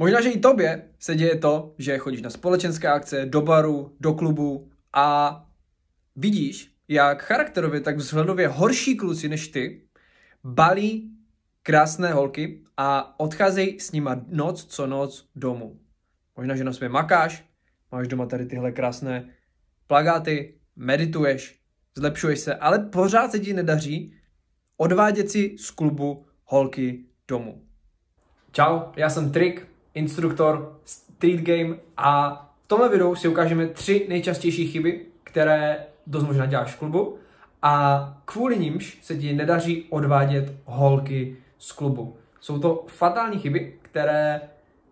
Možná, že i tobě se děje to, že chodíš na společenské akce, do baru, do klubu a vidíš, jak charakterově, tak vzhledově horší kluci než ty balí krásné holky a odcházejí s nima noc co noc domů. Možná, že na sobě makáš, máš doma tady tyhle krásné plagáty, medituješ, zlepšuješ se, ale pořád se ti nedaří odvádět si z klubu holky domů. Čau, já jsem Trik, instruktor Street Game a v tomhle videu si ukážeme tři nejčastější chyby, které dost možná děláš v klubu a kvůli nimž se ti nedaří odvádět holky z klubu. Jsou to fatální chyby, které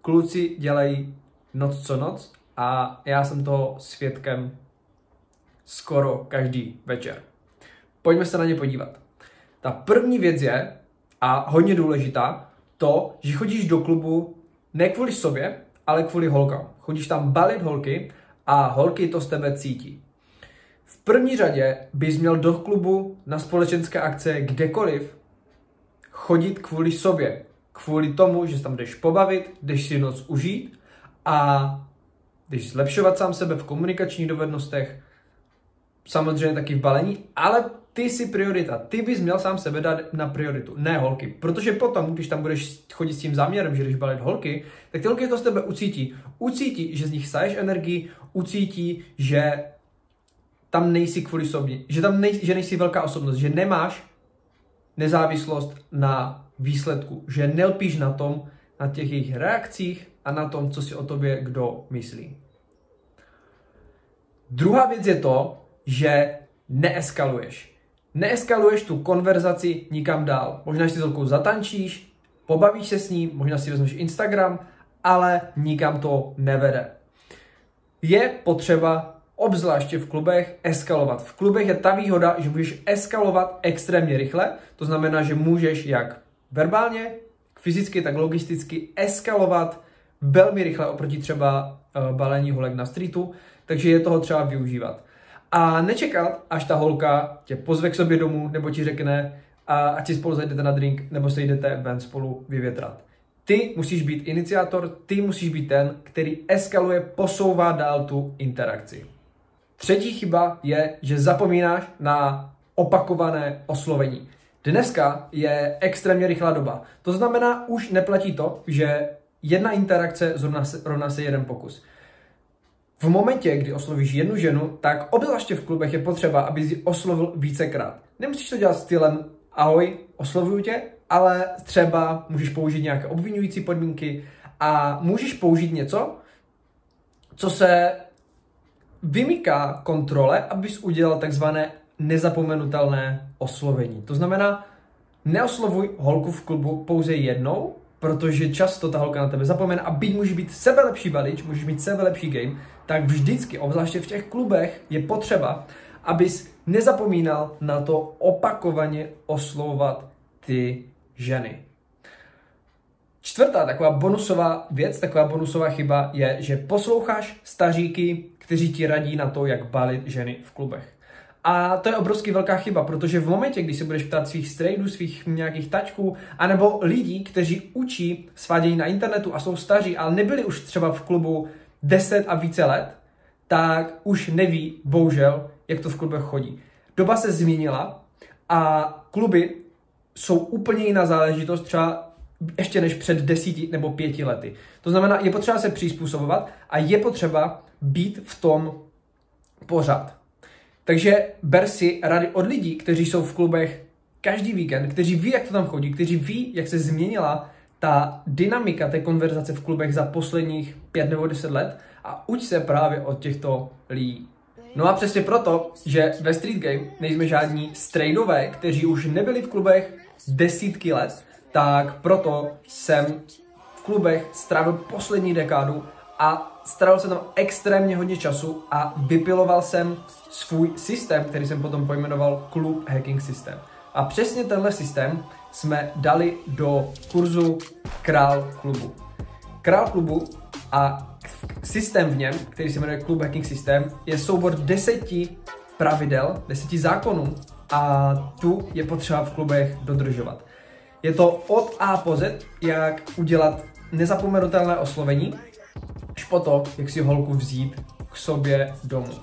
kluci dělají noc co noc a já jsem toho svědkem skoro každý večer. Pojďme se na ně podívat. Ta první věc je, a hodně důležitá, to, že chodíš do klubu ne kvůli sobě, ale kvůli holkám. Chodíš tam balit holky a holky to z tebe cítí. V první řadě bys měl do klubu na společenské akce kdekoliv chodit kvůli sobě. Kvůli tomu, že tam jdeš pobavit, jdeš si noc užít a jdeš zlepšovat sám sebe v komunikačních dovednostech, samozřejmě taky v balení, ale ty jsi priorita. Ty bys měl sám sebe dát na prioritu, ne holky. Protože potom, když tam budeš chodit s tím záměrem, že jdeš balit holky, tak ty holky to z tebe ucítí. Ucítí, že z nich saješ energii, ucítí, že tam nejsi kvůli sobě, že tam nej, že nejsi velká osobnost, že nemáš nezávislost na výsledku, že nelpíš na tom, na těch jejich reakcích a na tom, co si o tobě kdo myslí. Druhá věc je to, že neeskaluješ. Neeskaluješ tu konverzaci nikam dál. Možná si s zatančíš, pobavíš se s ní, možná si vezmeš Instagram, ale nikam to nevede. Je potřeba obzvláště v klubech eskalovat. V klubech je ta výhoda, že můžeš eskalovat extrémně rychle, to znamená, že můžeš jak verbálně, fyzicky, tak logisticky eskalovat velmi rychle oproti třeba uh, balení holek na streetu, takže je toho třeba využívat. A nečekat, až ta holka tě pozve k sobě domů, nebo ti řekne, a ať si spolu zajdete na drink, nebo se jdete ven spolu vyvětrat. Ty musíš být iniciátor, ty musíš být ten, který eskaluje, posouvá dál tu interakci. Třetí chyba je, že zapomínáš na opakované oslovení. Dneska je extrémně rychlá doba. To znamená, už neplatí to, že jedna interakce zrovna se, rovná se jeden pokus. V momentě, kdy oslovíš jednu ženu, tak obzvláště v klubech je potřeba, aby ji oslovil vícekrát. Nemusíš to dělat stylem ahoj, oslovuju tě, ale třeba můžeš použít nějaké obvinující podmínky a můžeš použít něco, co se vymyká kontrole, abys udělal takzvané nezapomenutelné oslovení. To znamená, neoslovuj holku v klubu pouze jednou, protože často ta holka na tebe zapomene a byť může být sebe lepší balič, můžeš mít sebe lepší game, tak vždycky, obzvláště v těch klubech, je potřeba, abys nezapomínal na to opakovaně oslovovat ty ženy. Čtvrtá taková bonusová věc, taková bonusová chyba je, že posloucháš staříky, kteří ti radí na to, jak balit ženy v klubech. A to je obrovský velká chyba, protože v momentě, kdy se budeš ptát svých strejdů, svých nějakých tačků, anebo lidí, kteří učí svádění na internetu a jsou staří, ale nebyli už třeba v klubu 10 a více let, tak už neví, bohužel, jak to v klubech chodí. Doba se změnila a kluby jsou úplně jiná záležitost, třeba ještě než před desíti nebo pěti lety. To znamená, je potřeba se přizpůsobovat a je potřeba být v tom pořád. Takže ber si rady od lidí, kteří jsou v klubech každý víkend, kteří ví, jak to tam chodí, kteří ví, jak se změnila ta dynamika té konverzace v klubech za posledních pět nebo deset let a uč se právě od těchto lidí. No a přesně proto, že ve Street Game nejsme žádní strejdové, kteří už nebyli v klubech desítky let, tak proto jsem v klubech strávil poslední dekádu a strávil jsem tam extrémně hodně času a vypiloval jsem svůj systém, který jsem potom pojmenoval Club Hacking System. A přesně tenhle systém jsme dali do kurzu Král klubu. Král klubu a systém v něm, který se jmenuje Club Hacking System, je soubor deseti pravidel, deseti zákonů a tu je potřeba v klubech dodržovat. Je to od A po Z, jak udělat nezapomenutelné oslovení, po to, jak si holku vzít k sobě domů.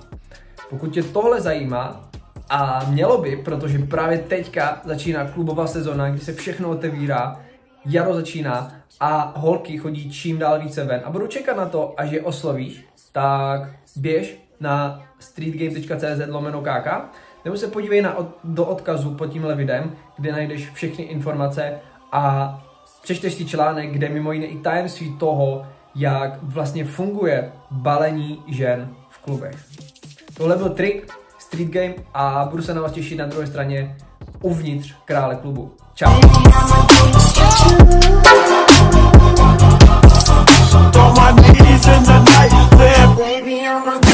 Pokud tě tohle zajímá, a mělo by, protože právě teďka začíná klubová sezona, kdy se všechno otevírá, jaro začíná a holky chodí čím dál více ven a budu čekat na to, až je oslovíš, tak běž na streetgame.cz lomeno nebo se podívej na, do odkazu pod tímhle videem, kde najdeš všechny informace a přečteš si článek, kde mimo jiné i tajemství toho, jak vlastně funguje balení žen v klubech. Tohle byl trik, Street Game a budu se na vás těšit na druhé straně uvnitř krále klubu. Čau. Baby, I'm a